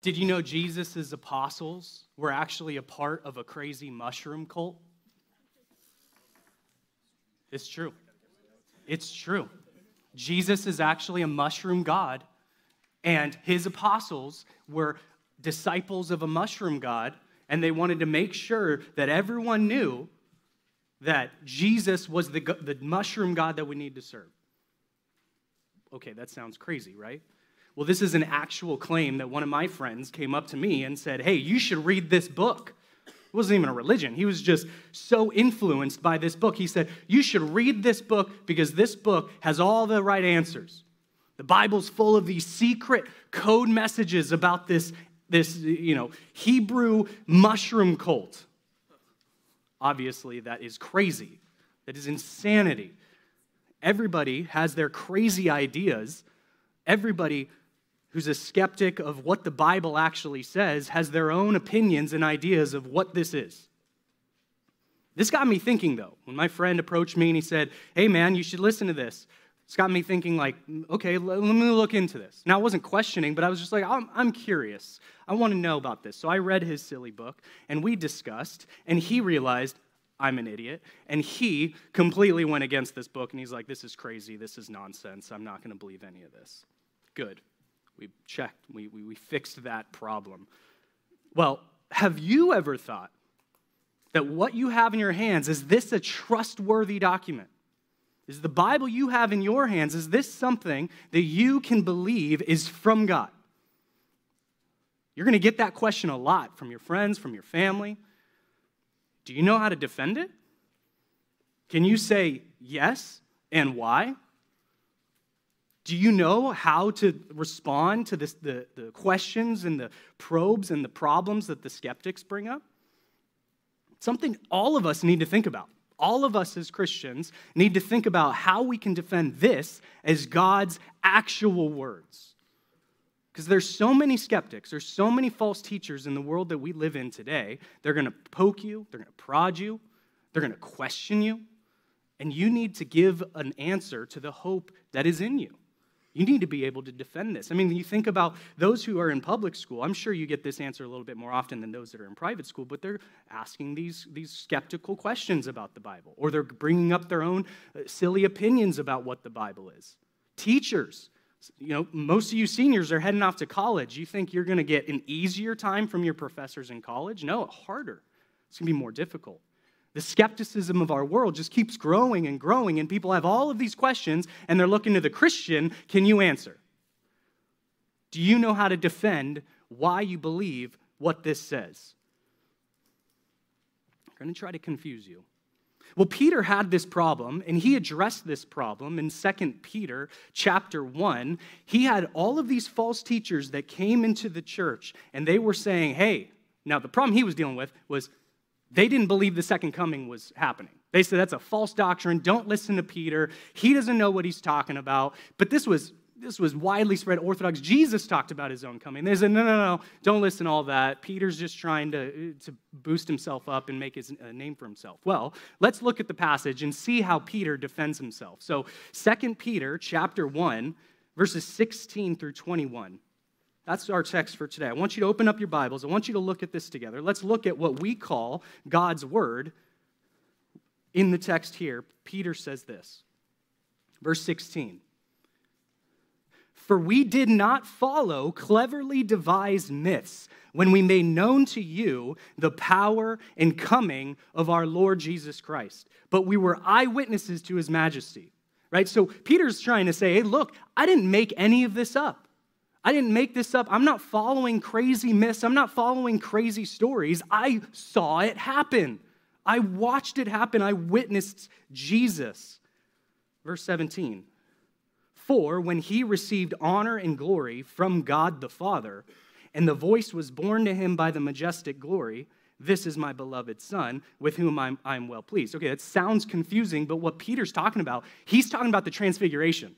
Did you know Jesus' apostles were actually a part of a crazy mushroom cult? It's true. It's true. Jesus is actually a mushroom god, and his apostles were disciples of a mushroom god, and they wanted to make sure that everyone knew that Jesus was the, the mushroom god that we need to serve. Okay, that sounds crazy, right? Well, this is an actual claim that one of my friends came up to me and said, Hey, you should read this book. It wasn't even a religion. He was just so influenced by this book. He said, You should read this book because this book has all the right answers. The Bible's full of these secret code messages about this, this you know, Hebrew mushroom cult. Obviously, that is crazy. That is insanity. Everybody has their crazy ideas. Everybody who's a skeptic of what the Bible actually says has their own opinions and ideas of what this is. This got me thinking, though, when my friend approached me and he said, Hey, man, you should listen to this. It's got me thinking, like, okay, let me look into this. Now, I wasn't questioning, but I was just like, I'm, I'm curious. I want to know about this. So I read his silly book, and we discussed, and he realized I'm an idiot. And he completely went against this book, and he's like, This is crazy. This is nonsense. I'm not going to believe any of this. Good. We checked, we, we, we fixed that problem. Well, have you ever thought that what you have in your hands is this a trustworthy document? Is the Bible you have in your hands, is this something that you can believe is from God? You're going to get that question a lot from your friends, from your family. Do you know how to defend it? Can you say yes and why? Do you know how to respond to this, the, the questions and the probes and the problems that the skeptics bring up? Something all of us need to think about. All of us as Christians need to think about how we can defend this as God's actual words. Because there's so many skeptics, there's so many false teachers in the world that we live in today. They're going to poke you, they're going to prod you, they're going to question you, and you need to give an answer to the hope that is in you. You need to be able to defend this. I mean, you think about those who are in public school. I'm sure you get this answer a little bit more often than those that are in private school, but they're asking these, these skeptical questions about the Bible, or they're bringing up their own uh, silly opinions about what the Bible is. Teachers, you know, most of you seniors are heading off to college. You think you're going to get an easier time from your professors in college? No, harder. It's going to be more difficult. The skepticism of our world just keeps growing and growing, and people have all of these questions, and they're looking to the Christian can you answer? Do you know how to defend why you believe what this says? I'm going to try to confuse you. Well, Peter had this problem and he addressed this problem in 2 Peter chapter 1. He had all of these false teachers that came into the church and they were saying, "Hey, now the problem he was dealing with was they didn't believe the second coming was happening. They said that's a false doctrine. Don't listen to Peter. He doesn't know what he's talking about. But this was this was widely spread orthodox. Jesus talked about his own coming. They said, no, no, no, don't listen to all that. Peter's just trying to, to boost himself up and make his uh, name for himself. Well, let's look at the passage and see how Peter defends himself. So, 2 Peter chapter 1, verses 16 through 21. That's our text for today. I want you to open up your Bibles. I want you to look at this together. Let's look at what we call God's Word. In the text here, Peter says this. Verse 16 For we did not follow cleverly devised myths when we made known to you the power and coming of our Lord Jesus Christ, but we were eyewitnesses to his majesty. Right? So Peter's trying to say, hey, look, I didn't make any of this up. I didn't make this up. I'm not following crazy myths. I'm not following crazy stories. I saw it happen. I watched it happen. I witnessed Jesus. Verse 17 For when he received honor and glory from God the Father, and the voice was borne to him by the majestic glory, this is my beloved son with whom I'm, I'm well pleased. Okay, that sounds confusing, but what Peter's talking about, he's talking about the transfiguration.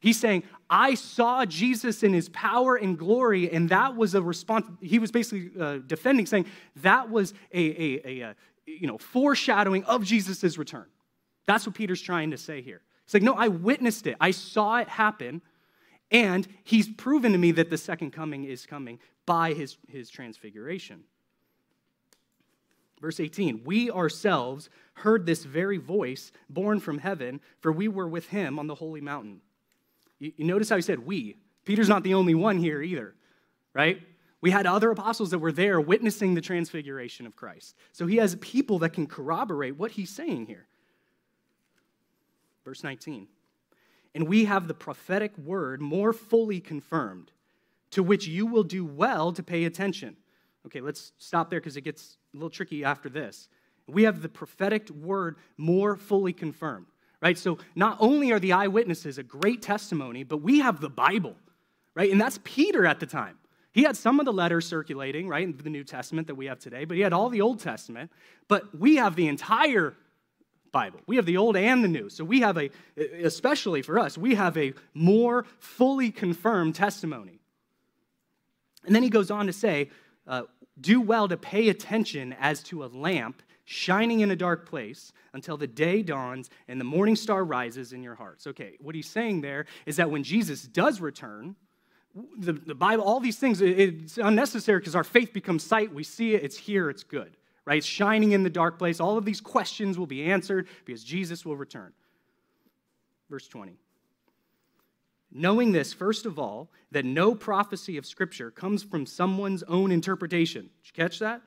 He's saying, I saw Jesus in his power and glory, and that was a response. He was basically uh, defending, saying that was a, a, a, a, you know, foreshadowing of Jesus' return. That's what Peter's trying to say here. He's like, no, I witnessed it. I saw it happen, And he's proven to me that the second coming is coming by his, his transfiguration. Verse 18, we ourselves heard this very voice born from heaven, for we were with him on the holy mountain. You, you notice how he said we. Peter's not the only one here either, right? We had other apostles that were there witnessing the transfiguration of Christ. So he has people that can corroborate what he's saying here. Verse 19. And we have the prophetic word more fully confirmed, to which you will do well to pay attention. Okay, let's stop there because it gets a little tricky after this. We have the prophetic word more fully confirmed, right? So not only are the eyewitnesses a great testimony, but we have the Bible, right? And that's Peter at the time. He had some of the letters circulating, right, in the New Testament that we have today, but he had all the Old Testament. But we have the entire Bible. We have the Old and the New. So we have a, especially for us, we have a more fully confirmed testimony. And then he goes on to say, uh, do well to pay attention as to a lamp shining in a dark place until the day dawns and the morning star rises in your hearts. Okay, what he's saying there is that when Jesus does return, the, the Bible, all these things, it's unnecessary because our faith becomes sight. We see it, it's here, it's good, right? It's shining in the dark place. All of these questions will be answered because Jesus will return. Verse 20. Knowing this, first of all, that no prophecy of Scripture comes from someone's own interpretation. Did you catch that?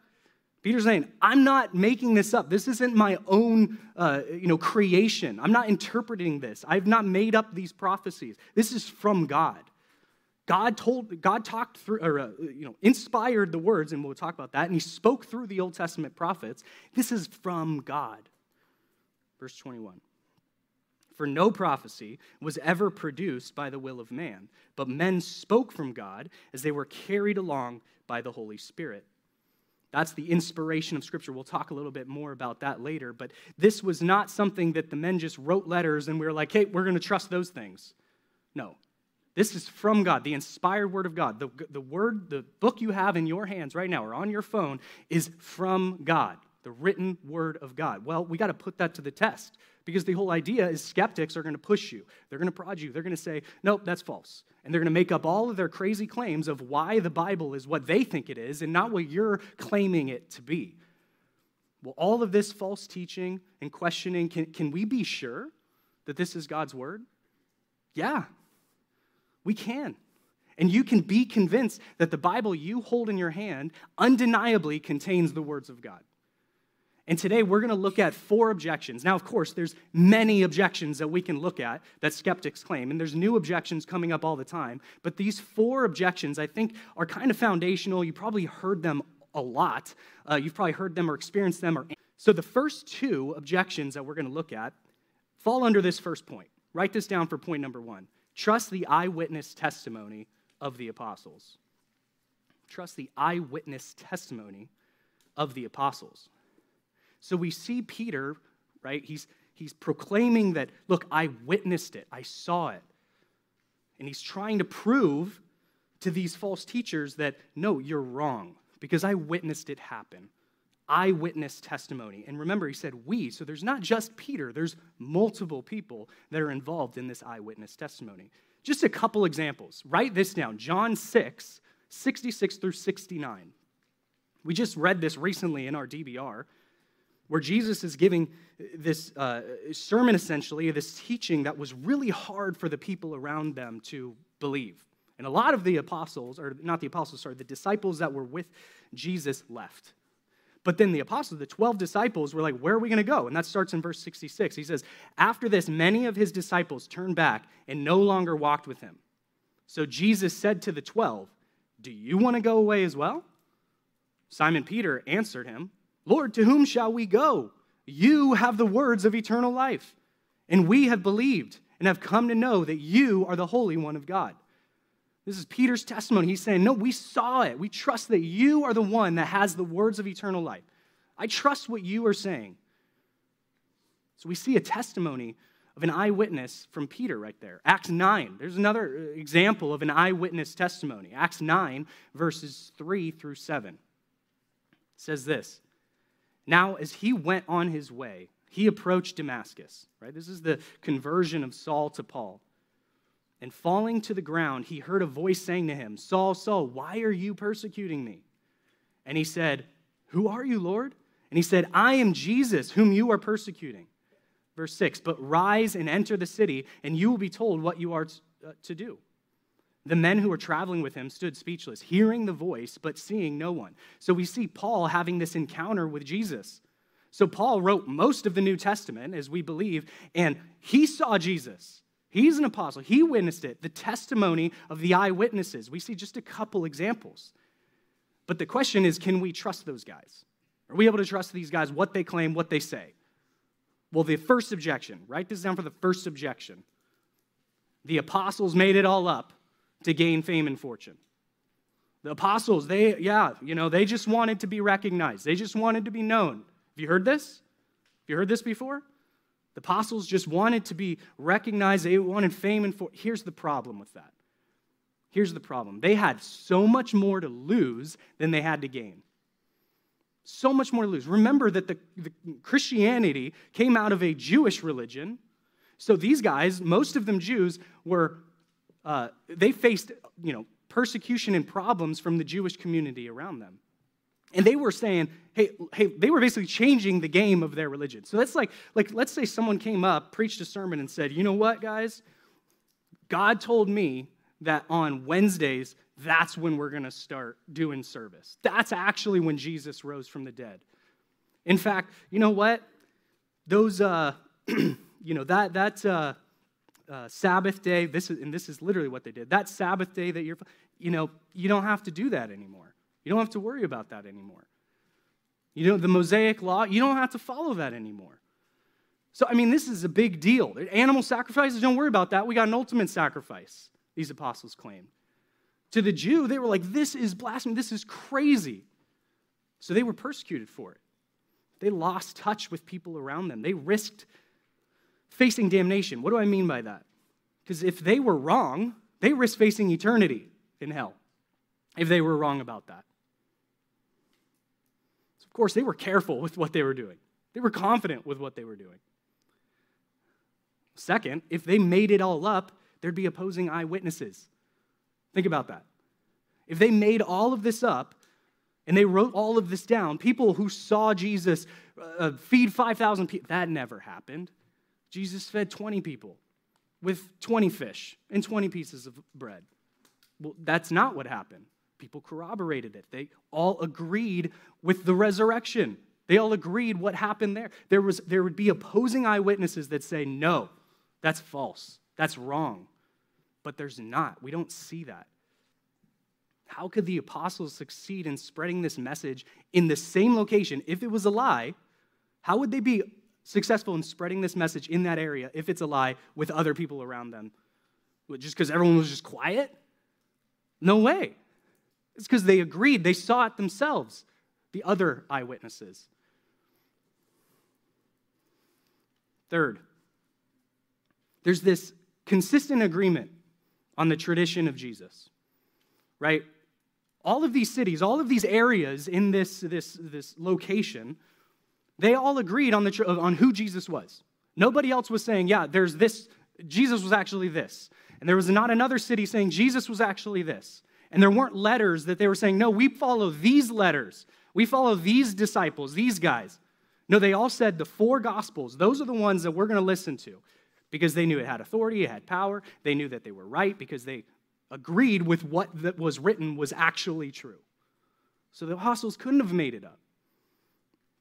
Peter's saying, I'm not making this up. This isn't my own uh, you know, creation. I'm not interpreting this. I've not made up these prophecies. This is from God. God told, God talked through, or, uh, you know, inspired the words, and we'll talk about that, and he spoke through the Old Testament prophets. This is from God. Verse 21. For no prophecy was ever produced by the will of man, but men spoke from God as they were carried along by the Holy Spirit. That's the inspiration of Scripture. We'll talk a little bit more about that later, but this was not something that the men just wrote letters and we were like, hey, we're going to trust those things. No, this is from God, the inspired word of God. The, the word, the book you have in your hands right now or on your phone is from God, the written word of God. Well, we got to put that to the test because the whole idea is skeptics are going to push you. They're going to prod you. They're going to say, nope, that's false. And they're going to make up all of their crazy claims of why the Bible is what they think it is and not what you're claiming it to be. Well, all of this false teaching and questioning, can, can we be sure that this is God's word? Yeah, we can. And you can be convinced that the Bible you hold in your hand undeniably contains the words of God. And today we're going to look at four objections. Now, of course, there's many objections that we can look at that skeptics claim, and there's new objections coming up all the time. But these four objections, I think, are kind of foundational. You probably heard them a lot. Uh, you've probably heard them or experienced them. Or... So the first two objections that we're going to look at fall under this first point. Write this down for point number one. Trust the eyewitness testimony of the apostles. Trust the eyewitness testimony of the apostles. So we see Peter, right? He's, he's proclaiming that, look, I witnessed it, I saw it. And he's trying to prove to these false teachers that, no, you're wrong, because I witnessed it happen eyewitness testimony. And remember, he said we, so there's not just Peter, there's multiple people that are involved in this eyewitness testimony. Just a couple examples. Write this down John 6, 66 through 69. We just read this recently in our DBR, where Jesus is giving this uh, sermon essentially, this teaching that was really hard for the people around them to believe. And a lot of the apostles, or not the apostles, sorry, the disciples that were with Jesus left. But then the apostles, the 12 disciples, were like, Where are we going to go? And that starts in verse 66. He says, After this, many of his disciples turned back and no longer walked with him. So Jesus said to the 12, Do you want to go away as well? Simon Peter answered him, Lord, to whom shall we go? You have the words of eternal life, and we have believed and have come to know that you are the Holy One of God. This is Peter's testimony. He's saying, No, we saw it. We trust that you are the one that has the words of eternal life. I trust what you are saying. So we see a testimony of an eyewitness from Peter right there. Acts 9, there's another uh, example of an eyewitness testimony. Acts 9, verses 3 through 7 says this Now, as he went on his way, he approached Damascus, right? This is the conversion of Saul to Paul. And falling to the ground, he heard a voice saying to him, Saul, Saul, why are you persecuting me? And he said, Who are you, Lord? And he said, I am Jesus, whom you are persecuting. Verse 6 But rise and enter the city, and you will be told what you are uh, to do. The men who were traveling with him stood speechless, hearing the voice, but seeing no one. So we see Paul having this encounter with Jesus. So Paul wrote most of the New Testament, as we believe, and he saw Jesus. He's an apostle. He witnessed it, the testimony of the eyewitnesses. We see just a couple examples. But the question is can we trust those guys? Are we able to trust these guys, what they claim, what they say? Well, the first objection, write this down for the first objection. The apostles made it all up to gain fame and fortune. The apostles, they, yeah, you know, they just wanted to be recognized. They just wanted to be known. Have you heard this? Have you heard this before? The apostles just wanted to be recognized. They wanted fame and fortune. Here's the problem with that. Here's the problem. They had so much more to lose than they had to gain. So much more to lose. Remember that the, the Christianity came out of a Jewish religion. So these guys, most of them Jews, were uh, they faced, you know, persecution and problems from the Jewish community around them. And they were saying, hey, hey, they were basically changing the game of their religion. So that's like, like, let's say someone came up, preached a sermon, and said, you know what, guys? God told me that on Wednesdays, that's when we're going to start doing service. That's actually when Jesus rose from the dead. In fact, you know what? Those, uh, you know, that, that, uh, uh, Sabbath day, this is, and this is literally what they did. That Sabbath day that you're, you know, you don't have to do that anymore. You don't have to worry about that anymore. You know, the Mosaic law, you don't have to follow that anymore. So, I mean, this is a big deal. Animal sacrifices, don't worry about that. We got an ultimate sacrifice, these apostles claimed. To the Jew, they were like, this is blasphemy, this is crazy. So they were persecuted for it. They lost touch with people around them. They risked facing damnation. What do I mean by that? Because if they were wrong, they risk facing eternity in hell if they were wrong about that. So of course, they were careful with what they were doing, they were confident with what they were doing. Second, if they made it all up, there'd be opposing eyewitnesses. Think about that. If they made all of this up and they wrote all of this down, people who saw Jesus uh, feed 5,000 people, that never happened. Jesus fed 20 people with 20 fish and 20 pieces of bread. Well, that's not what happened. People corroborated it. They all agreed with the resurrection. They all agreed what happened there. There, was, there would be opposing eyewitnesses that say, no, that's false. That's wrong. But there's not. We don't see that. How could the apostles succeed in spreading this message in the same location? If it was a lie, how would they be successful in spreading this message in that area if it's a lie with other people around them? Just because everyone was just quiet? No way. It's because they agreed, they saw it themselves, the other eyewitnesses. Third, there's this consistent agreement on the tradition of Jesus, right? All of these cities, all of these areas in this, this, this location they all agreed on, the, on who Jesus was. Nobody else was saying, yeah, there's this, Jesus was actually this. And there was not another city saying Jesus was actually this. And there weren't letters that they were saying, no, we follow these letters. We follow these disciples, these guys. No, they all said the four gospels, those are the ones that we're going to listen to because they knew it had authority, it had power. They knew that they were right because they agreed with what that was written was actually true. So the apostles couldn't have made it up.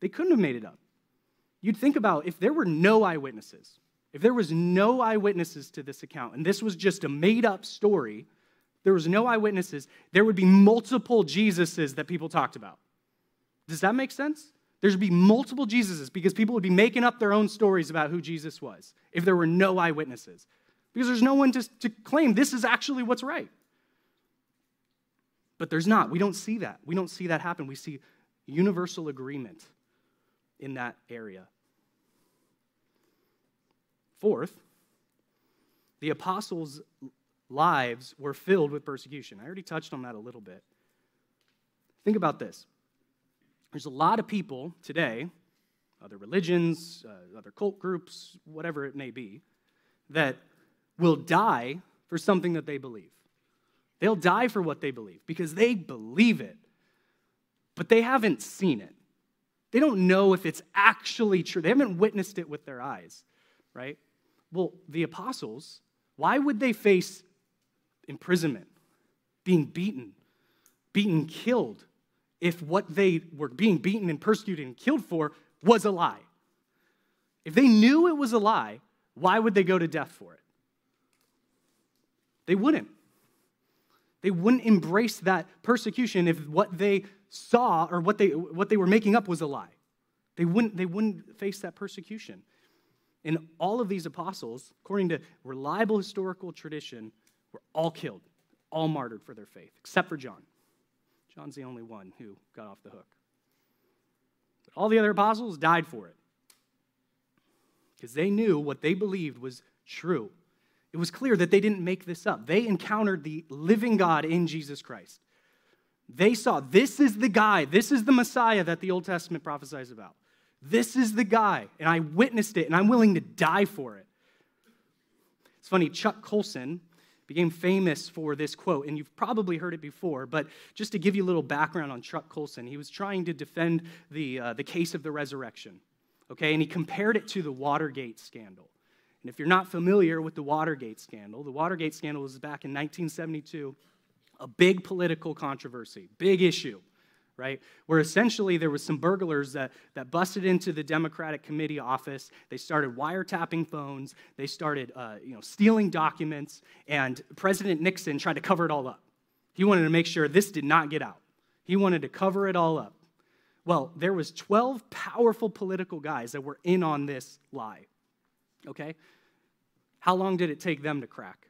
They couldn't have made it up. You'd think about if there were no eyewitnesses, if there was no eyewitnesses to this account, and this was just a made up story, there was no eyewitnesses, there would be multiple Jesuses that people talked about. Does that make sense? There'd be multiple Jesuses because people would be making up their own stories about who Jesus was if there were no eyewitnesses. Because there's no one to, to claim this is actually what's right. But there's not. We don't see that. We don't see that happen. We see universal agreement in that area. Fourth, the apostles' lives were filled with persecution. I already touched on that a little bit. Think about this. There's a lot of people today, other religions, uh, other cult groups, whatever it may be, that will die for something that they believe. They'll die for what they believe because they believe it, but they haven't seen it. They don't know if it's actually true. They haven't witnessed it with their eyes, right? Well, the apostles, why would they face imprisonment, being beaten, being killed, if what they were being beaten and persecuted and killed for was a lie? If they knew it was a lie, why would they go to death for it? They wouldn't. They wouldn't embrace that persecution if what they saw or what they, what they were making up was a lie. They wouldn't, they wouldn't face that persecution. And all of these apostles, according to reliable historical tradition, were all killed, all martyred for their faith, except for John. John's the only one who got off the hook. But all the other apostles died for it because they knew what they believed was true. It was clear that they didn't make this up. They encountered the living God in Jesus Christ. They saw this is the guy, this is the Messiah that the Old Testament prophesies about. This is the guy, and I witnessed it, and I'm willing to die for it. It's funny, Chuck Colson became famous for this quote, and you've probably heard it before, but just to give you a little background on Chuck Colson, he was trying to defend the, uh, the case of the resurrection, okay, and he compared it to the Watergate scandal. And if you're not familiar with the Watergate scandal, the Watergate scandal was back in 1972, a big political controversy, big issue right? Where essentially there was some burglars that, that busted into the Democratic committee office. They started wiretapping phones. They started, uh, you know, stealing documents. And President Nixon tried to cover it all up. He wanted to make sure this did not get out. He wanted to cover it all up. Well, there was 12 powerful political guys that were in on this lie. Okay? How long did it take them to crack?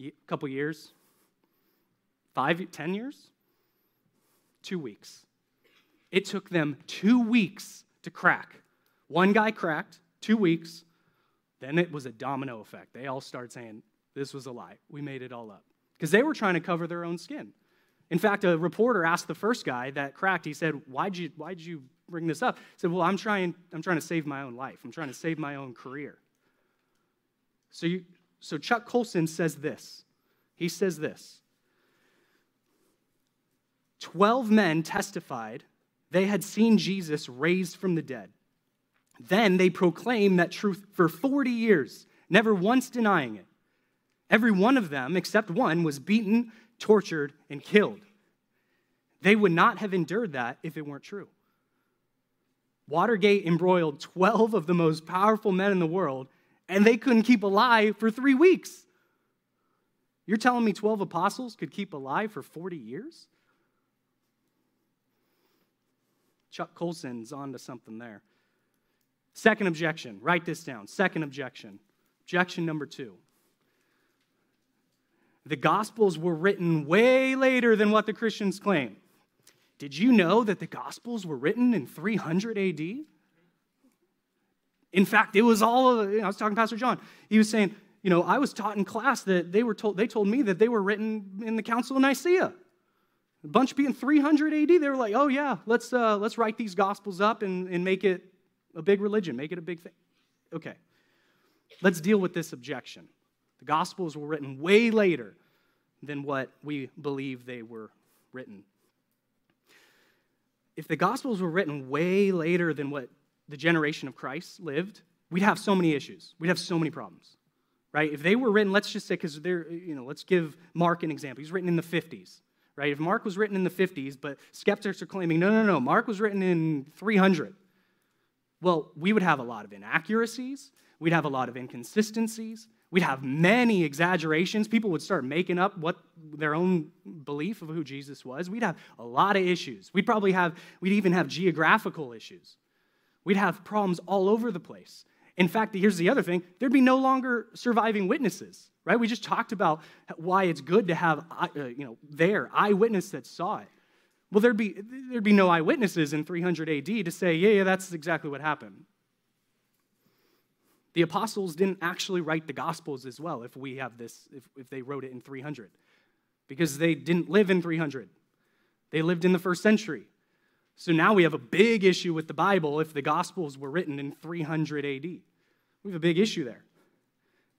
A couple years? Five, ten years? Two weeks. It took them two weeks to crack. One guy cracked, two weeks. Then it was a domino effect. They all started saying, This was a lie. We made it all up. Because they were trying to cover their own skin. In fact, a reporter asked the first guy that cracked, he said, Why'd you, why'd you bring this up? He said, Well, I'm trying, I'm trying to save my own life. I'm trying to save my own career. So, you, so Chuck Colson says this. He says this 12 men testified they had seen Jesus raised from the dead. Then they proclaimed that truth for 40 years, never once denying it. Every one of them, except one, was beaten, tortured, and killed. They would not have endured that if it weren't true. Watergate embroiled 12 of the most powerful men in the world, and they couldn't keep alive for three weeks. You're telling me 12 apostles could keep alive for 40 years? Chuck Colson's on to something there. Second objection, write this down. Second objection. Objection number two. The Gospels were written way later than what the Christians claim. Did you know that the Gospels were written in 300 AD? In fact, it was all, you know, I was talking to Pastor John. He was saying, you know, I was taught in class that they were told, they told me that they were written in the Council of Nicaea. A bunch being 300 AD, they were like, oh yeah, let's, uh, let's write these gospels up and, and make it a big religion, make it a big thing. Okay, let's deal with this objection. The gospels were written way later than what we believe they were written. If the gospels were written way later than what the generation of Christ lived, we'd have so many issues. We'd have so many problems. Right? If they were written, let's just say, because they're, you know, let's give Mark an example. He's written in the 50s right? If Mark was written in the 50s, but skeptics are claiming, no, no, no, Mark was written in 300, well, we would have a lot of inaccuracies, we'd have a lot of inconsistencies, we'd have many exaggerations. People would start making up what their own belief of who Jesus was. We'd have a lot of issues. We'd probably have, we'd even have geographical issues. We'd have problems all over the place. In fact, here's the other thing there'd be no longer surviving witnesses, right? We just talked about why it's good to have, uh, you know, there, eyewitness that saw it. Well, there'd be, there'd be no eyewitnesses in 300 AD to say, yeah, yeah, that's exactly what happened. The apostles didn't actually write the gospels as well if we have this, if, if they wrote it in 300, because they didn't live in 300. They lived in the first century. So now we have a big issue with the Bible if the Gospels were written in 300 AD. We have a big issue there.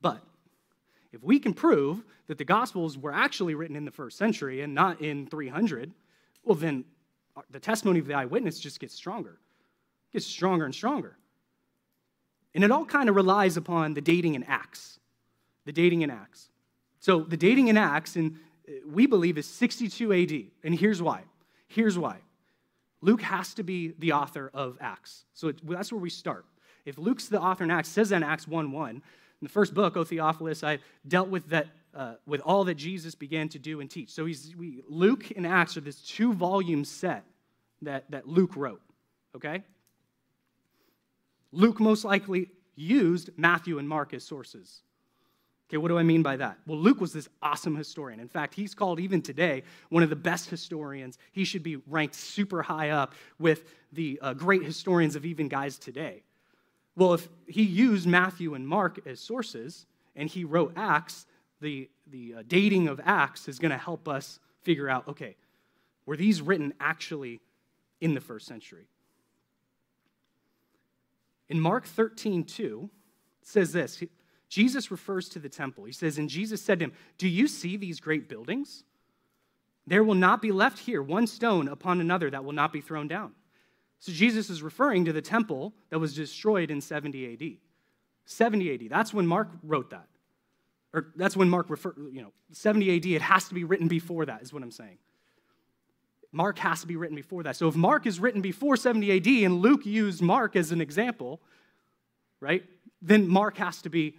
But If we can prove that the Gospels were actually written in the first century and not in 300, well, then the testimony of the eyewitness just gets stronger, it gets stronger and stronger. And it all kind of relies upon the dating in Acts. The dating in Acts. So the dating in Acts, and uh, we believe, is 62 AD. And here's why. Here's why. Luke has to be the author of Acts. So that's where we start. If Luke's the author in Acts, says that in Acts 1 1, in the first book, O Theophilus, I dealt with that. Uh, with all that Jesus began to do and teach. So he's, we, Luke and Acts are this two volume set that, that Luke wrote, okay? Luke most likely used Matthew and Mark as sources. Okay, what do I mean by that? Well, Luke was this awesome historian. In fact, he's called even today one of the best historians. He should be ranked super high up with the uh, great historians of even guys today. Well, if he used Matthew and Mark as sources and he wrote Acts, the, the uh, dating of Acts is going to help us figure out okay, were these written actually in the first century? In Mark 13, 2, it says this Jesus refers to the temple. He says, And Jesus said to him, Do you see these great buildings? There will not be left here one stone upon another that will not be thrown down. So Jesus is referring to the temple that was destroyed in 70 AD. 70 AD. That's when Mark wrote that. Or that's when Mark referred, you know, 70 AD, it has to be written before that, is what I'm saying. Mark has to be written before that. So if Mark is written before 70 AD and Luke used Mark as an example, right, then Mark has to be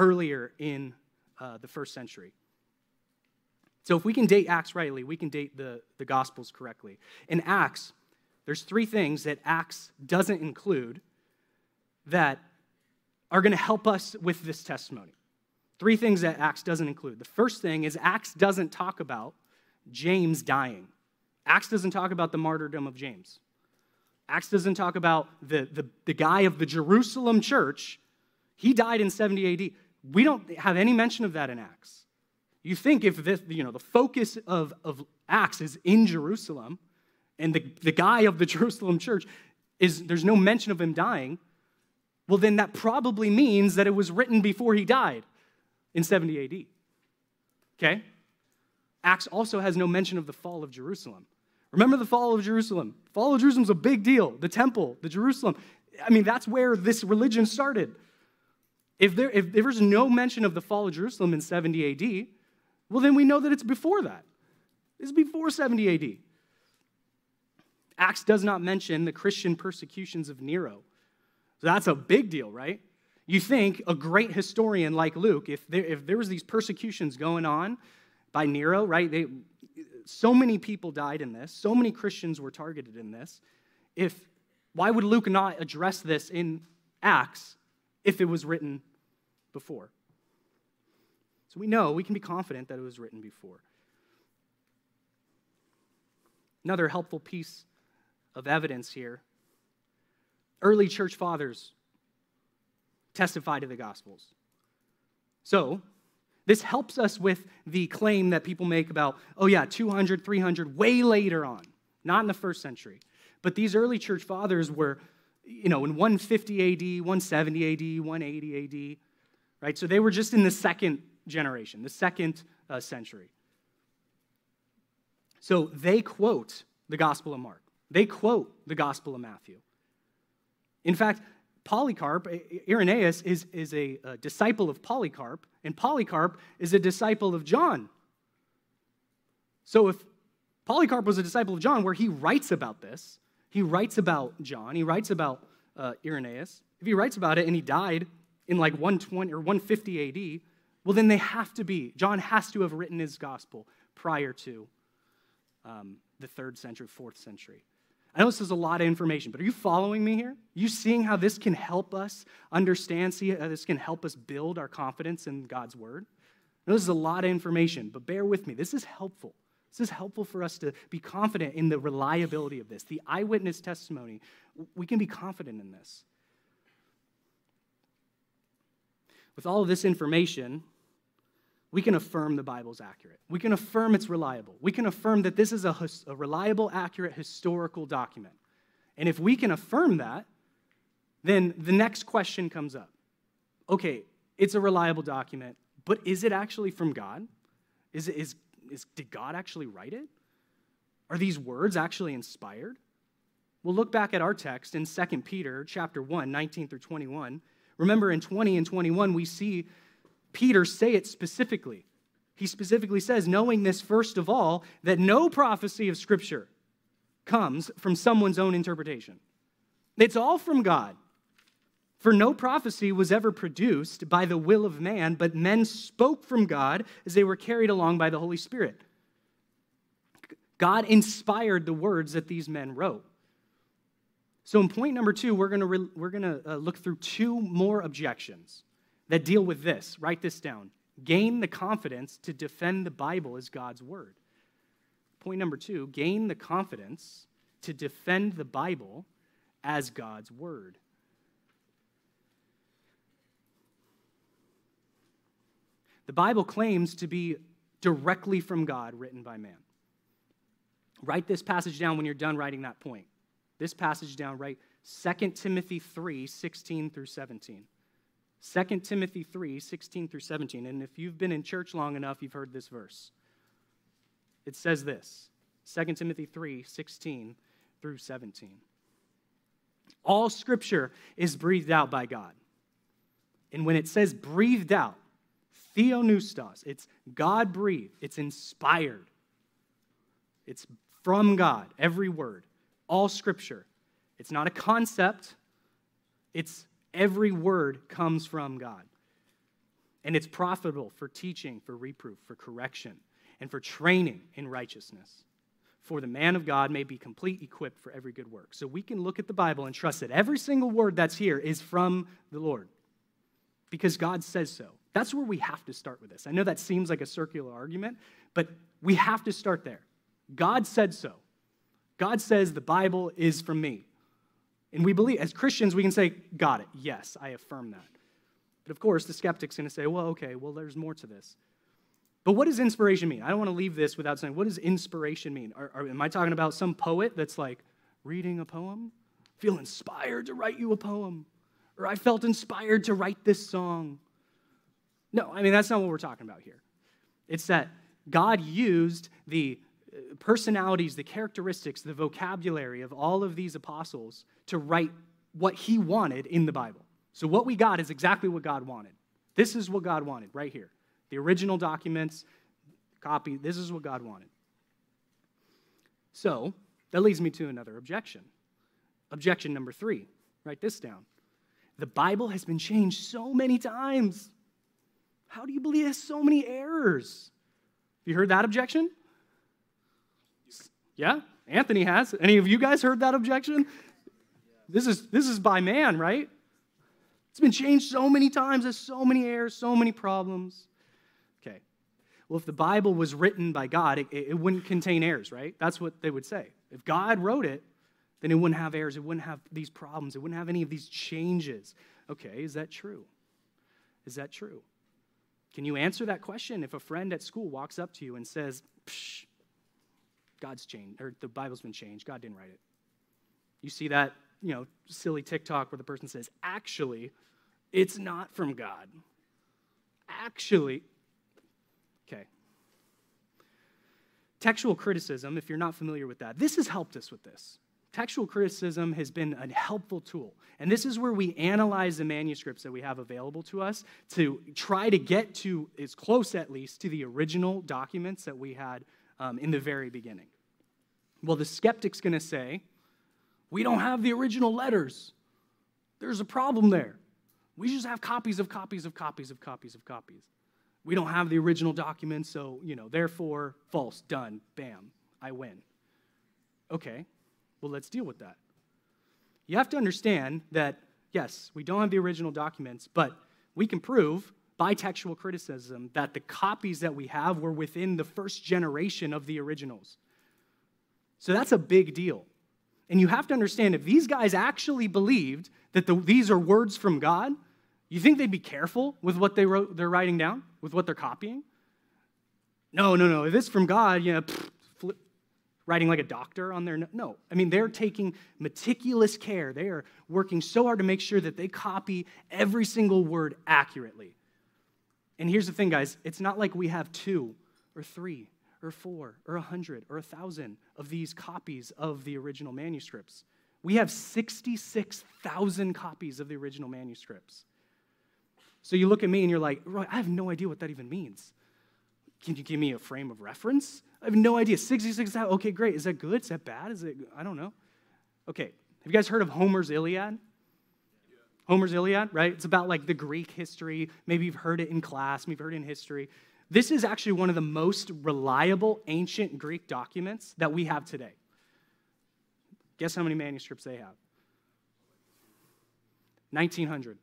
earlier in uh, the first century. So if we can date Acts rightly, we can date the, the Gospels correctly. In Acts, there's three things that Acts doesn't include that are going to help us with this testimony. Three things that Acts doesn't include. The first thing is Acts doesn't talk about James dying. Acts doesn't talk about the martyrdom of James. Acts doesn't talk about the, the, the guy of the Jerusalem church. He died in 70 AD. We don't have any mention of that in Acts. You think if this, you know, the focus of, of Acts is in Jerusalem, and the, the guy of the Jerusalem church is there's no mention of him dying, well, then that probably means that it was written before he died in 70 AD. Okay? Acts also has no mention of the fall of Jerusalem. Remember the fall of Jerusalem. Fall of Jerusalem is a big deal. The temple, the Jerusalem. I mean, that's where this religion started. If, there, if there's no mention of the fall of Jerusalem in 70 AD, well, then we know that it's before that. It's before 70 AD. Acts does not mention the Christian persecutions of Nero. So that's a big deal, right? You think a great historian like Luke, if there, if there was these persecutions going on by Nero, right? They, so many people died in this. So many Christians were targeted in this. If why would Luke not address this in Acts if it was written before? So we know, we can be confident that it was written before. Another helpful piece of evidence here early church fathers testify to the Gospels. So, this helps us with the claim that people make about, oh, yeah, 200, 300, way later on, not in the first century. But these early church fathers were, you know, in 150 AD, 170 AD, 180 AD, right? So they were just in the second generation, the second uh, century. So they quote the Gospel of Mark, they quote the Gospel of Matthew. In fact, Polycarp, Irenaeus, is, is a, a disciple of Polycarp, and Polycarp is a disciple of John. So if Polycarp was a disciple of John, where he writes about this, he writes about John, he writes about uh, Irenaeus. If he writes about it and he died in like 120 or 150 AD, well, then they have to be, John has to have written his gospel prior to um, the third century, fourth century. I know this is a lot of information, but are you following me here? Are you seeing how this can help us understand, see how this can help us build our confidence in God's word? I know this is a lot of information, but bear with me. This is helpful. This is helpful for us to be confident in the reliability of this. The eyewitness testimony, we can be confident in this. With all of this information, we can affirm the Bible's accurate. We can affirm it's reliable. We can affirm that this is a, a, reliable, accurate historical document. And if we can affirm that, then the next question comes up. Okay, it's a reliable document, But is it actually from God? Is, is, is, did God actually write it? Are these words actually inspired? We'll look back at our text in 2 Peter chapter 1, 19 through 21. Remember in 20 and 21, we see Peter say it specifically. He specifically says, knowing this first of all, that no prophecy of Scripture comes from someone's own interpretation. It's all from God. For no prophecy was ever produced by the will of man, but men spoke from God as they were carried along by the Holy Spirit. God inspired the words that these men wrote. So, in point number two, we're going re- we're going to uh, look through two more objections that deal with this. Write this down. Gain the confidence to defend the Bible as God's word. Point number two gain the confidence to defend the Bible as God's word. The Bible claims to be directly from God, written by man. Write this passage down when you're done writing that point. This passage down, right 2 Timothy 3 16 through 17. 2 Timothy 3 16 through 17. And if you've been in church long enough, you've heard this verse. It says this 2 Timothy 3 16 through 17. All scripture is breathed out by God. And when it says breathed out, theopneustos, it's God breathed, it's inspired, it's from God, every word, all scripture. It's not a concept, it's every word comes from God. And it's profitable for teaching, for reproof, for correction, and for training in righteousness. For the man of God may be complete, equipped for every good work. So we can look at the Bible and trust that every single word that's here is from the Lord because God says so. That's where we have to start with this. I know that seems like a circular argument, but we have to start there. God said so. God says the Bible is from me. And we believe, as Christians, we can say, Got it. Yes, I affirm that. But of course, the skeptic's going to say, Well, okay, well, there's more to this. But what does inspiration mean? I don't want to leave this without saying, What does inspiration mean? Are, are, am I talking about some poet that's like reading a poem? Feel inspired to write you a poem? Or I felt inspired to write this song? No, I mean, that's not what we're talking about here. It's that God used the personalities, the characteristics, the vocabulary of all of these apostles to write what he wanted in the Bible. So, what we got is exactly what God wanted. This is what God wanted right here. The original documents, copy, this is what God wanted. So, that leads me to another objection. Objection number three. Write this down. The Bible has been changed so many times. How do you believe it has so many errors? Have you heard that objection? Yeah, Anthony has. Any of you guys heard that objection? This is, this is by man, right? It's been changed so many times. There's so many errors, so many problems. Okay. Well, if the Bible was written by God, it, it wouldn't contain errors, right? That's what they would say. If God wrote it, then it wouldn't have errors. It wouldn't have these problems. It wouldn't have any of these changes. Okay, is that true? Is that true? Can you answer that question if a friend at school walks up to you and says, Psh, God's changed, or the Bible's been changed. God didn't write it. You see that, you know, silly TikTok where the person says, actually, it's not from God. Actually, okay. Textual criticism, if you're not familiar with that, this has helped us with this. Textual criticism has been a helpful tool. And this is where we analyze the manuscripts that we have available to us to try to get to, as close at least, to the original documents that we had um, in the very beginning. Well, the skeptic's going to say, we don't have the original letters. There's a problem there. We just have copies of copies of copies of copies of copies. We don't have the original document, so, you know, therefore, false, done, bam, I win. Okay, well, let's deal with that. You have to understand that, yes, we don't have the original documents, but we can prove by textual criticism that the copies that we have were within the first generation of the originals. So that's a big deal. And you have to understand if these guys actually believed that the, these are words from God, you think they'd be careful with what they wrote, they're writing down, with what they're copying? No, no, no. If it's from God, you know, flip, writing like a doctor on their no. I mean, they're taking meticulous care. They are working so hard to make sure that they copy every single word accurately. And here's the thing, guys it's not like we have two or three or four or a hundred or a thousand of these copies of the original manuscripts. We have 66,000 copies of the original manuscripts. So you look at me and you're like, Roi, I have no idea what that even means. Can you give me a frame of reference? I have no idea. 66,000, okay, great. Is that good? Is that bad? Is it, I don't know. Okay, have you guys heard of Homer's Iliad? Homer's Iliad, right? It's about like the Greek history. Maybe you've heard it in class, maybe you've heard it in history. This is actually one of the most reliable ancient Greek documents that we have today. Guess how many manuscripts they have? 1900.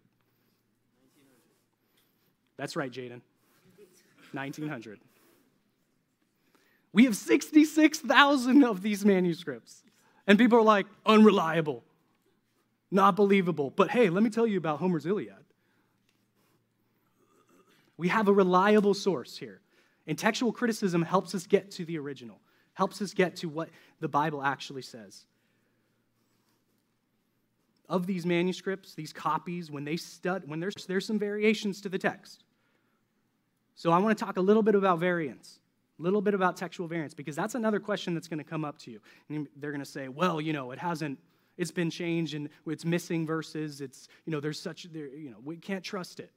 That's right, Jaden. 1900. We have 66,000 of these manuscripts. And people are like, unreliable, not believable. But hey, let me tell you about Homer's Iliad. We have a reliable source here. And textual criticism helps us get to the original, helps us get to what the Bible actually says. Of these manuscripts, these copies, when they stud, when there's, there's some variations to the text. So I want to talk a little bit about variance, a little bit about textual variance, because that's another question that's going to come up to you. And they're going to say, well, you know, it hasn't, it's been changed and it's missing verses. It's, you know, there's such, there, you know, we can't trust it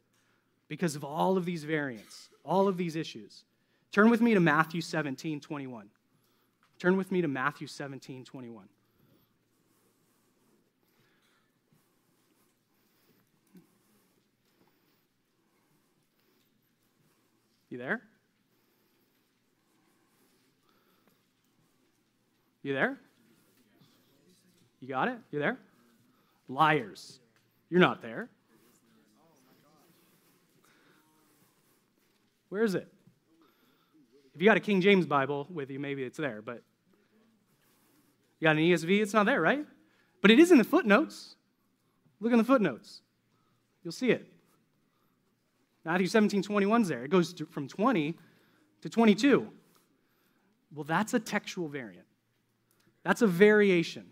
because of all of these variants, all of these issues. Turn with me to Matthew 17, 21. Turn with me to Matthew 17, 21. You there? You there? You got it? You there? Liars. You're not there. Where is it? If you got a King James Bible with you, maybe it's there, but you got an ESV, it's not there, right? But it is in the footnotes. Look in the footnotes. You'll see it. Matthew 17, 21's there. It goes from 20 to 22. Well, that's a textual variant. That's a variation.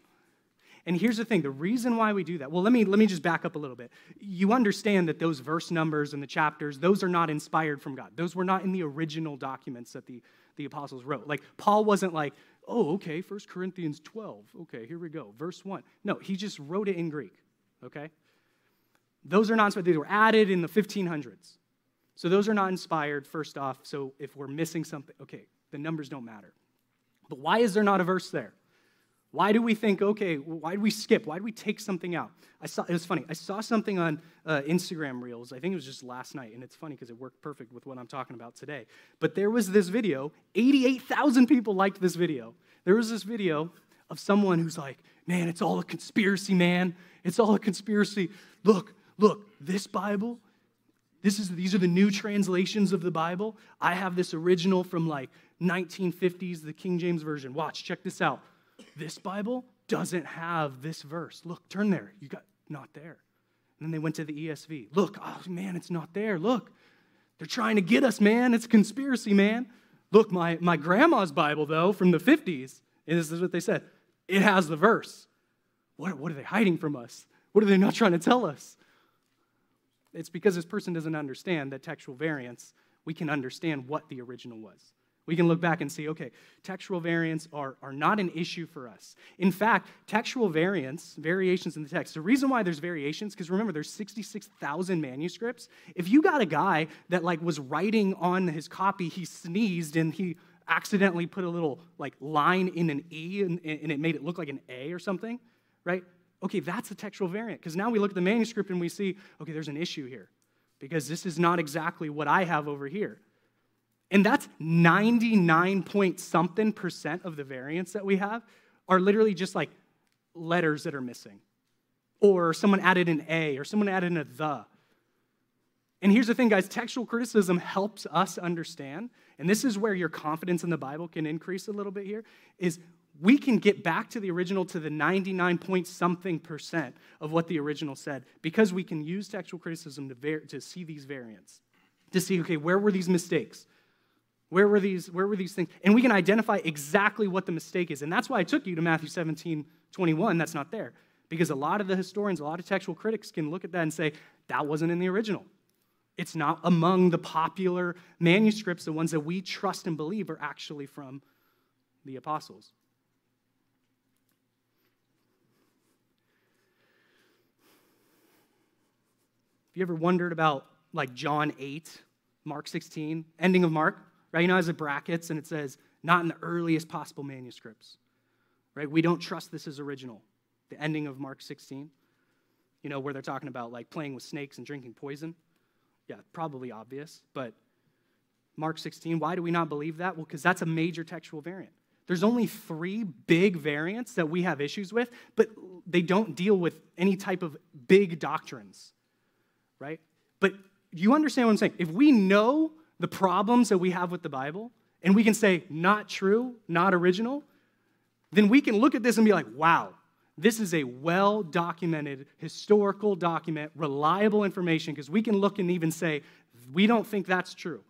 And here's the thing the reason why we do that, well, let me, let me just back up a little bit. You understand that those verse numbers and the chapters, those are not inspired from God. Those were not in the original documents that the, the apostles wrote. Like, Paul wasn't like, oh, okay, 1 Corinthians 12. Okay, here we go. Verse 1. No, he just wrote it in Greek, okay? Those are not inspired. They were added in the 1500s. So those are not inspired, first off. So if we're missing something, okay, the numbers don't matter. But why is there not a verse there? Why do we think, okay, why do we skip? Why do we take something out? I saw, it was funny. I saw something on uh, Instagram Reels. I think it was just last night, and it's funny because it worked perfect with what I'm talking about today. But there was this video, 88,000 people liked this video. There was this video of someone who's like, man, it's all a conspiracy, man. It's all a conspiracy. Look, look, this Bible this is, these are the new translations of the Bible. I have this original from like 1950s, the King James Version. Watch, check this out. This Bible doesn't have this verse. Look, turn there. You got not there. And then they went to the ESV. Look, oh man, it's not there. Look, they're trying to get us, man. It's a conspiracy, man. Look, my, my grandma's Bible, though, from the 50s, and this is what they said it has the verse. What, what are they hiding from us? What are they not trying to tell us? It's because this person doesn't understand that textual variants, we can understand what the original was. We can look back and see, okay, textual variants are, are not an issue for us. In fact, textual variants, variations in the text, the reason why there's variations, because remember, there's 66,000 manuscripts. If you got a guy that like was writing on his copy, he sneezed and he accidentally put a little like line in an E and, and it made it look like an A or something, right? okay, that's a textual variant. Because now we look at the manuscript and we see, okay, there's an issue here. Because this is not exactly what I have over here. And that's 99 point something percent of the variants that we have are literally just like letters that are missing. Or someone added an A, or someone added a the. And here's the thing, guys textual criticism helps us understand, and this is where your confidence in the Bible can increase a little bit here, is we can get back to the original to the 99 point something percent of what the original said because we can use textual criticism to, var- to see these variants, to see, okay, where were these mistakes? Where were these, where were these things? And we can identify exactly what the mistake is. And that's why I took you to Matthew 17, 21. That's not there. Because a lot of the historians, a lot of textual critics can look at that and say, that wasn't in the original. It's not among the popular manuscripts, the ones that we trust and believe are actually from the apostles. Have you ever wondered about like John 8, Mark 16, ending of Mark? Right? You know, as it brackets and it says, not in the earliest possible manuscripts. Right? We don't trust this as original. The ending of Mark 16, you know, where they're talking about like playing with snakes and drinking poison. Yeah, probably obvious, but Mark 16, why do we not believe that? Well, because that's a major textual variant. There's only three big variants that we have issues with, but they don't deal with any type of big doctrines, right? But you understand what I'm saying? If we know the problems that we have with the Bible, and we can say, not true, not original, then we can look at this and be like, wow, this is a well documented historical document, reliable information, because we can look and even say, we don't think that's true.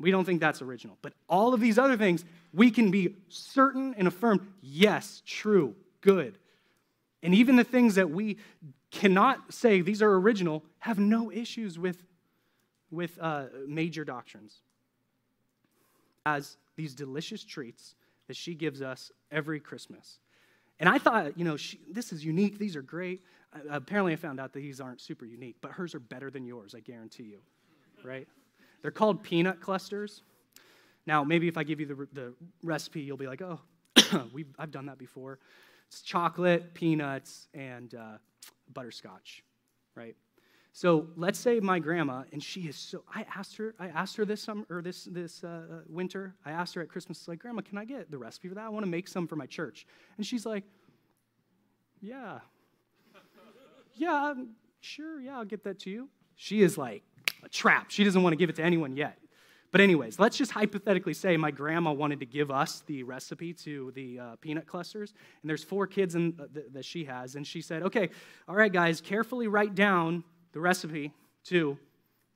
We don't think that's original. But all of these other things, we can be certain and affirm, yes, true, good. And even the things that we cannot say these are original have no issues with, with uh, major doctrines. As these delicious treats that she gives us every Christmas. And I thought, you know, she, this is unique. These are great. Apparently, I found out that these aren't super unique, but hers are better than yours, I guarantee you, right? They're called peanut clusters. Now, maybe if I give you the, the recipe, you'll be like, oh, we I've done that before. It's chocolate, peanuts, and uh, butterscotch, right? So let's say my grandma, and she is so. I asked her. I asked her this summer or this this uh, winter. I asked her at Christmas, like, Grandma, can I get the recipe for that? I want to make some for my church. And she's like, Yeah, yeah, sure, yeah, I'll get that to you. She is like a trap. She doesn't want to give it to anyone yet. But anyways, let's just hypothetically say my grandma wanted to give us the recipe to the uh, peanut clusters, and there's four kids in, uh, th- that she has, and she said, "Okay, all right, guys, carefully write down." The recipe to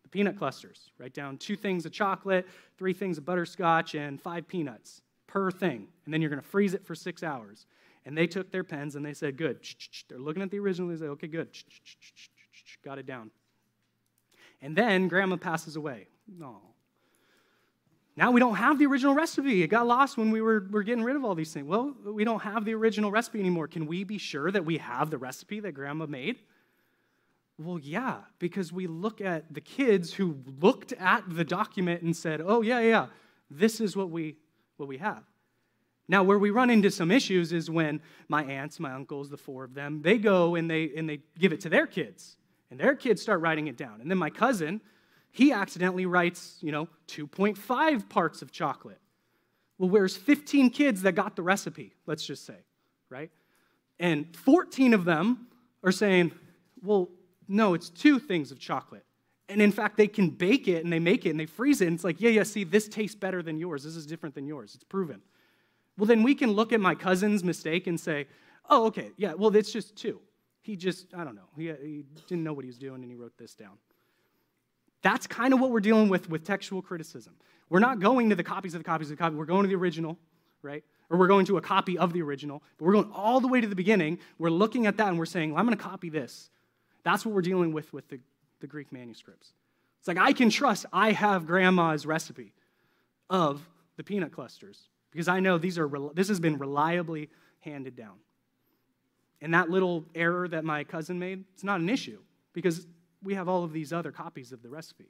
the peanut clusters. Write down two things of chocolate, three things of butterscotch, and five peanuts per thing. And then you're going to freeze it for six hours. And they took their pens and they said, Good. They're looking at the original. They say, Okay, good. Got it down. And then grandma passes away. No. Now we don't have the original recipe. It got lost when we were, were getting rid of all these things. Well, we don't have the original recipe anymore. Can we be sure that we have the recipe that grandma made? Well, yeah, because we look at the kids who looked at the document and said, "Oh, yeah, yeah, this is what we what we have." Now, where we run into some issues is when my aunts, my uncles, the four of them, they go and they and they give it to their kids, and their kids start writing it down. And then my cousin, he accidentally writes, you know, 2.5 parts of chocolate. Well, where's 15 kids that got the recipe, let's just say, right? And 14 of them are saying, well, no, it's two things of chocolate. And in fact, they can bake it and they make it and they freeze it. And it's like, yeah, yeah, see, this tastes better than yours. This is different than yours. It's proven. Well, then we can look at my cousin's mistake and say, oh, okay, yeah, well, it's just two. He just, I don't know, he, he didn't know what he was doing and he wrote this down. That's kind of what we're dealing with with textual criticism. We're not going to the copies of the copies of the copy. We're going to the original, right? Or we're going to a copy of the original. But we're going all the way to the beginning. We're looking at that and we're saying, well, I'm going to copy this. That's what we're dealing with with the, the Greek manuscripts. It's like I can trust I have grandma's recipe of the peanut clusters because I know these are this has been reliably handed down. And that little error that my cousin made, it's not an issue because we have all of these other copies of the recipe.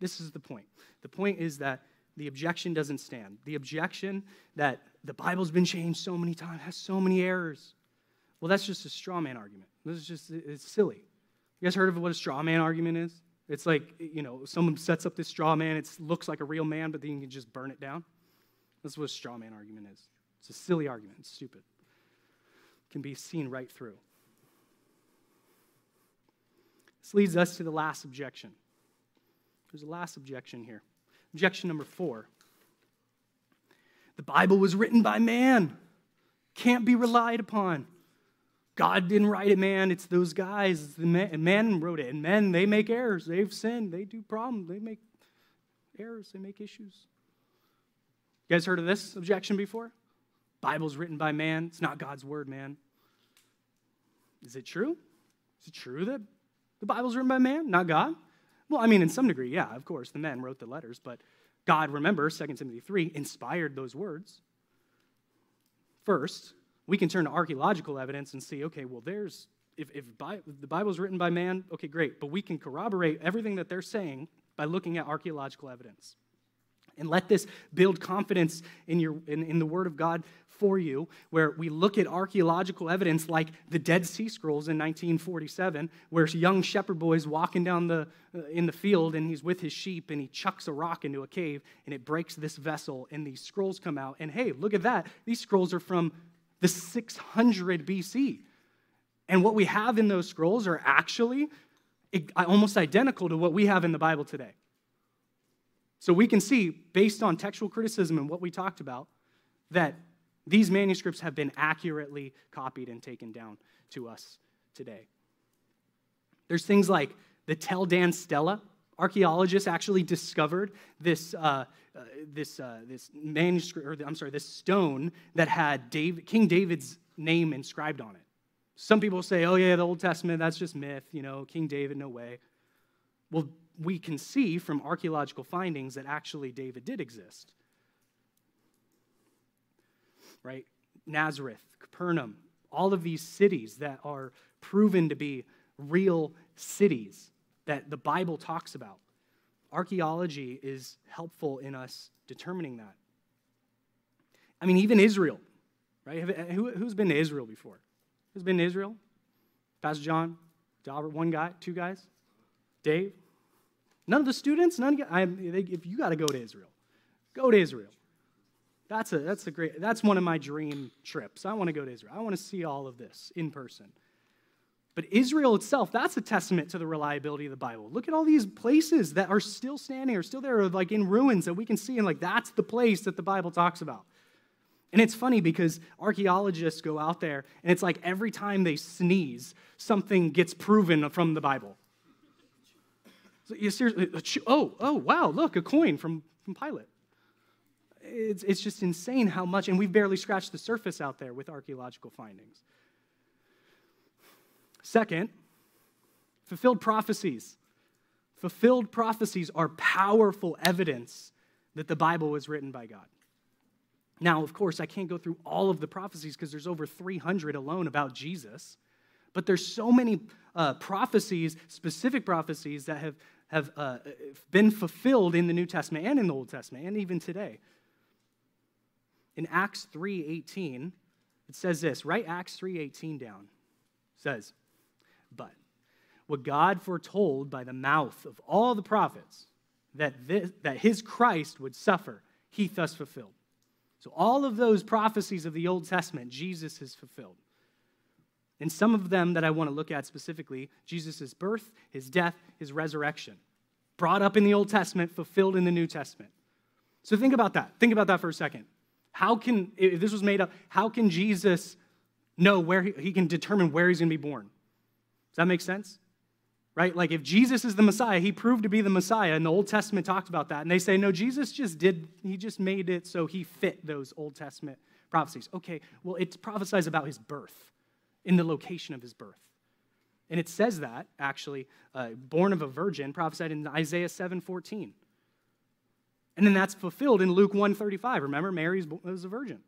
This is the point. The point is that the objection doesn't stand. The objection that the Bible's been changed so many times, has so many errors. Well, that's just a straw man argument. This is just, it's silly. You guys heard of what a straw man argument is? It's like, you know, someone sets up this straw man, it looks like a real man, but then you can just burn it down. That's what a straw man argument is. It's a silly argument, it's stupid. It can be seen right through. This leads us to the last objection. There's a last objection here. Objection number four the Bible was written by man, can't be relied upon. God didn't write it, man. It's those guys. the men, men wrote it. And men, they make errors. They've sinned. They do problems. They make errors. They make issues. You guys heard of this objection before? Bible's written by man. It's not God's word, man. Is it true? Is it true that the Bible's written by man, not God? Well, I mean, in some degree, yeah, of course, the men wrote the letters, but God, remember, 2 Timothy 3, inspired those words. First, we can turn to archaeological evidence and see, okay, well, there's, if, if, Bi- the Bible's written by man, okay, great, but we can corroborate everything that they're saying by looking at archaeological evidence. And let this build confidence in, your, in, in the Word of God for you, where we look at archaeological evidence like the Dead Sea Scrolls in 1947, where young shepherd boy's walking down the, uh, in the field and he's with his sheep and he chucks a rock into a cave and it breaks this vessel and these scrolls come out. And hey, look at that. These scrolls are from the 600 BC. And what we have in those scrolls are actually almost identical to what we have in the Bible today. So we can see, based on textual criticism and what we talked about, that these manuscripts have been accurately copied and taken down to us today. There's things like the Tel Dan Stela. Archaeologists actually discovered this, uh, uh, this, uh, this manuscript, or I'm sorry, this stone that had David, King David's name inscribed on it. Some people say, oh, yeah, the Old Testament, that's just myth, you know, King David, no way. Well, we can see from archaeological findings that actually David did exist. Right? Nazareth, Capernaum, all of these cities that are proven to be real cities that the Bible talks about. Archaeology is helpful in us determining that. I mean, even Israel, right? Who, has been to Israel before? Who's been to Israel? Pastor John, Dalbert, one guy, two guys? Dave? None of the students, none. I, they, if you got to go to Israel, go to Israel. That's a that's a great. That's one of my dream trips. I want to go to Israel. I want to see all of this in person. But Israel itself, that's a testament to the reliability of the Bible. Look at all these places that are still standing or still there, like in ruins that we can see, and like that's the place that the Bible talks about. And it's funny because archaeologists go out there, and it's like every time they sneeze, something gets proven from the Bible. So you seriously, uh, oh, oh, wow, look, a coin from, from Pilate. It's, it's just insane how much, and we've barely scratched the surface out there with archaeological findings. Second, fulfilled prophecies. Fulfilled prophecies are powerful evidence that the Bible was written by God. Now, of course, I can't go through all of the prophecies because there's over 300 alone about Jesus. But there's so many uh, prophecies, specific prophecies, that have have uh, been fulfilled in the New Testament and in the Old Testament and even today. In Acts 3:18, it says this, write Acts 3:18 down. It says, "But what God foretold by the mouth of all the prophets that this, that his Christ would suffer, he thus fulfilled." So all of those prophecies of the Old Testament, Jesus has fulfilled. And some of them that I want to look at specifically Jesus' birth, his death, his resurrection. Brought up in the Old Testament, fulfilled in the New Testament. So think about that. Think about that for a second. How can, if this was made up, how can Jesus know where he, he can determine where he's going to be born? Does that make sense? Right? Like if Jesus is the Messiah, he proved to be the Messiah, and the Old Testament talked about that. And they say, no, Jesus just did, he just made it so he fit those Old Testament prophecies. Okay, well, it prophesies about his birth in the location of his birth. And it says that, actually, uh, born of a virgin, prophesied in Isaiah 7.14. And then that's fulfilled in Luke 1.35. Remember, Mary was a virgin.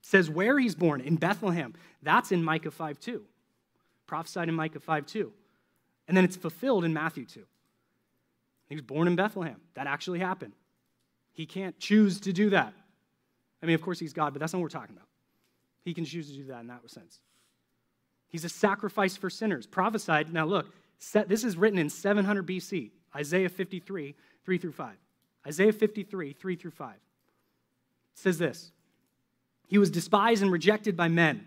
It says where he's born, in Bethlehem. That's in Micah 5.2. Prophesied in Micah 5 2. And then it's fulfilled in Matthew 2. He was born in Bethlehem. That actually happened. He can't choose to do that. I mean, of course, he's God, but that's not what we're talking about. He can choose to do that in that sense. He's a sacrifice for sinners. Prophesied, now look, this is written in 700 BC, Isaiah 53, 3 through 5. Isaiah 53, 3 through 5. It says this He was despised and rejected by men,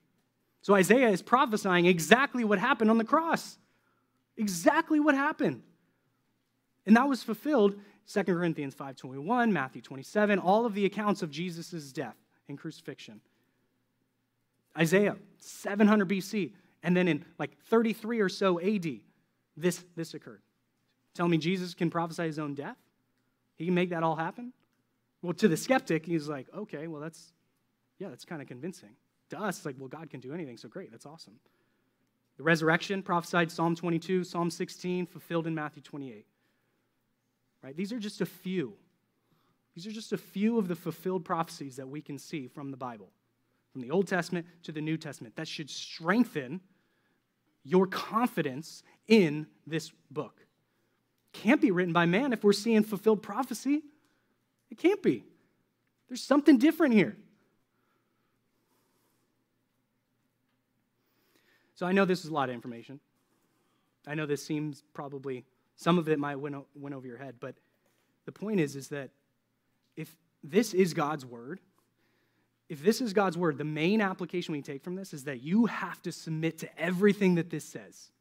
So Isaiah is prophesying exactly what happened on the cross. Exactly what happened. And that was fulfilled 2 Corinthians 5:21, Matthew 27, all of the accounts of Jesus' death and crucifixion. Isaiah 700 BC, and then in like 33 or so AD, this, this occurred. Tell me Jesus can prophesy his own death? He can make that all happen? Well, to the skeptic, he's like, okay, well, that's, yeah, that's kind of convincing. To us, it's like, well, God can do anything, so great, that's awesome. The resurrection, prophesied Psalm 22, Psalm 16, fulfilled in Matthew 28. Right? These are just a few. These are just a few of the fulfilled prophecies that we can see from the Bible, from the Old Testament to the New Testament, that should strengthen your confidence in this book. Can't be written by man if we're seeing fulfilled prophecy. It can't be. There's something different here. So I know this is a lot of information. I know this seems probably, some of it might went, went over your head, but the point is, is that if this is God's word, if this is God's word, the main application we take from this is that you have to submit to everything that this says.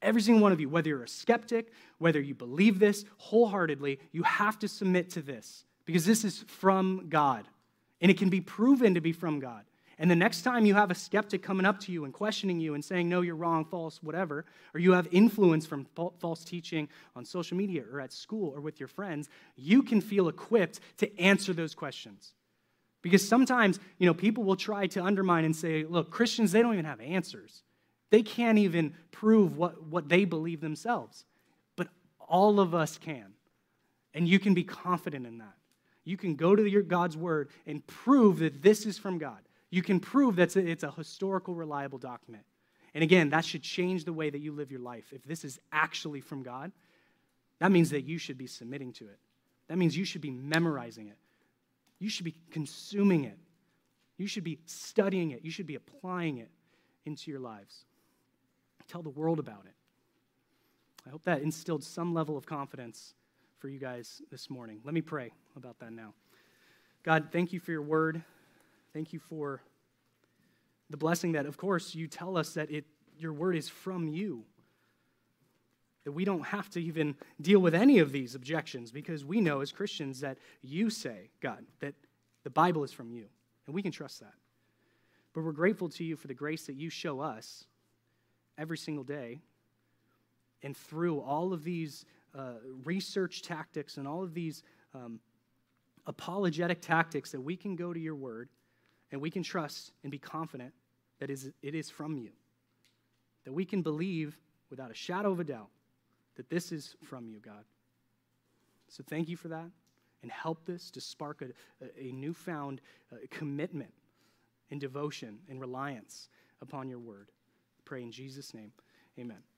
Every single one of you, whether you're a skeptic, whether you believe this wholeheartedly, you have to submit to this because this is from God and it can be proven to be from God. And the next time you have a skeptic coming up to you and questioning you and saying, no, you're wrong, false, whatever, or you have influence from false teaching on social media or at school or with your friends, you can feel equipped to answer those questions. Because sometimes, you know, people will try to undermine and say, look, Christians, they don't even have answers. They can't even prove what, what they believe themselves. But all of us can. And you can be confident in that. You can go to your God's word and prove that this is from God you can prove that it's a historical, reliable document. And again, that should change the way that you live your life. If this is actually from God, that means that you should be submitting to it. That means you should be memorizing it. You should be consuming it. You should be studying it. You should be applying it into your lives. Tell the world about it. I hope that instilled some level of confidence for you guys this morning. Let me pray about that now. God, thank you for your word. Thank you for the blessing that, of course, you tell us that it, your word is from you. That we don't have to even deal with any of these objections because we know as Christians that you say, God, that the Bible is from you. And we can trust that. But we're grateful to you for the grace that you show us every single day. And through all of these uh, research tactics and all of these um, apologetic tactics, that we can go to your word and we can trust and be confident that it is from you. That we can believe without a shadow of a doubt that this is from you, God. So thank you for that. And help this to spark a, a newfound uh, commitment and devotion and reliance upon your word. Pray in Jesus' name. Amen.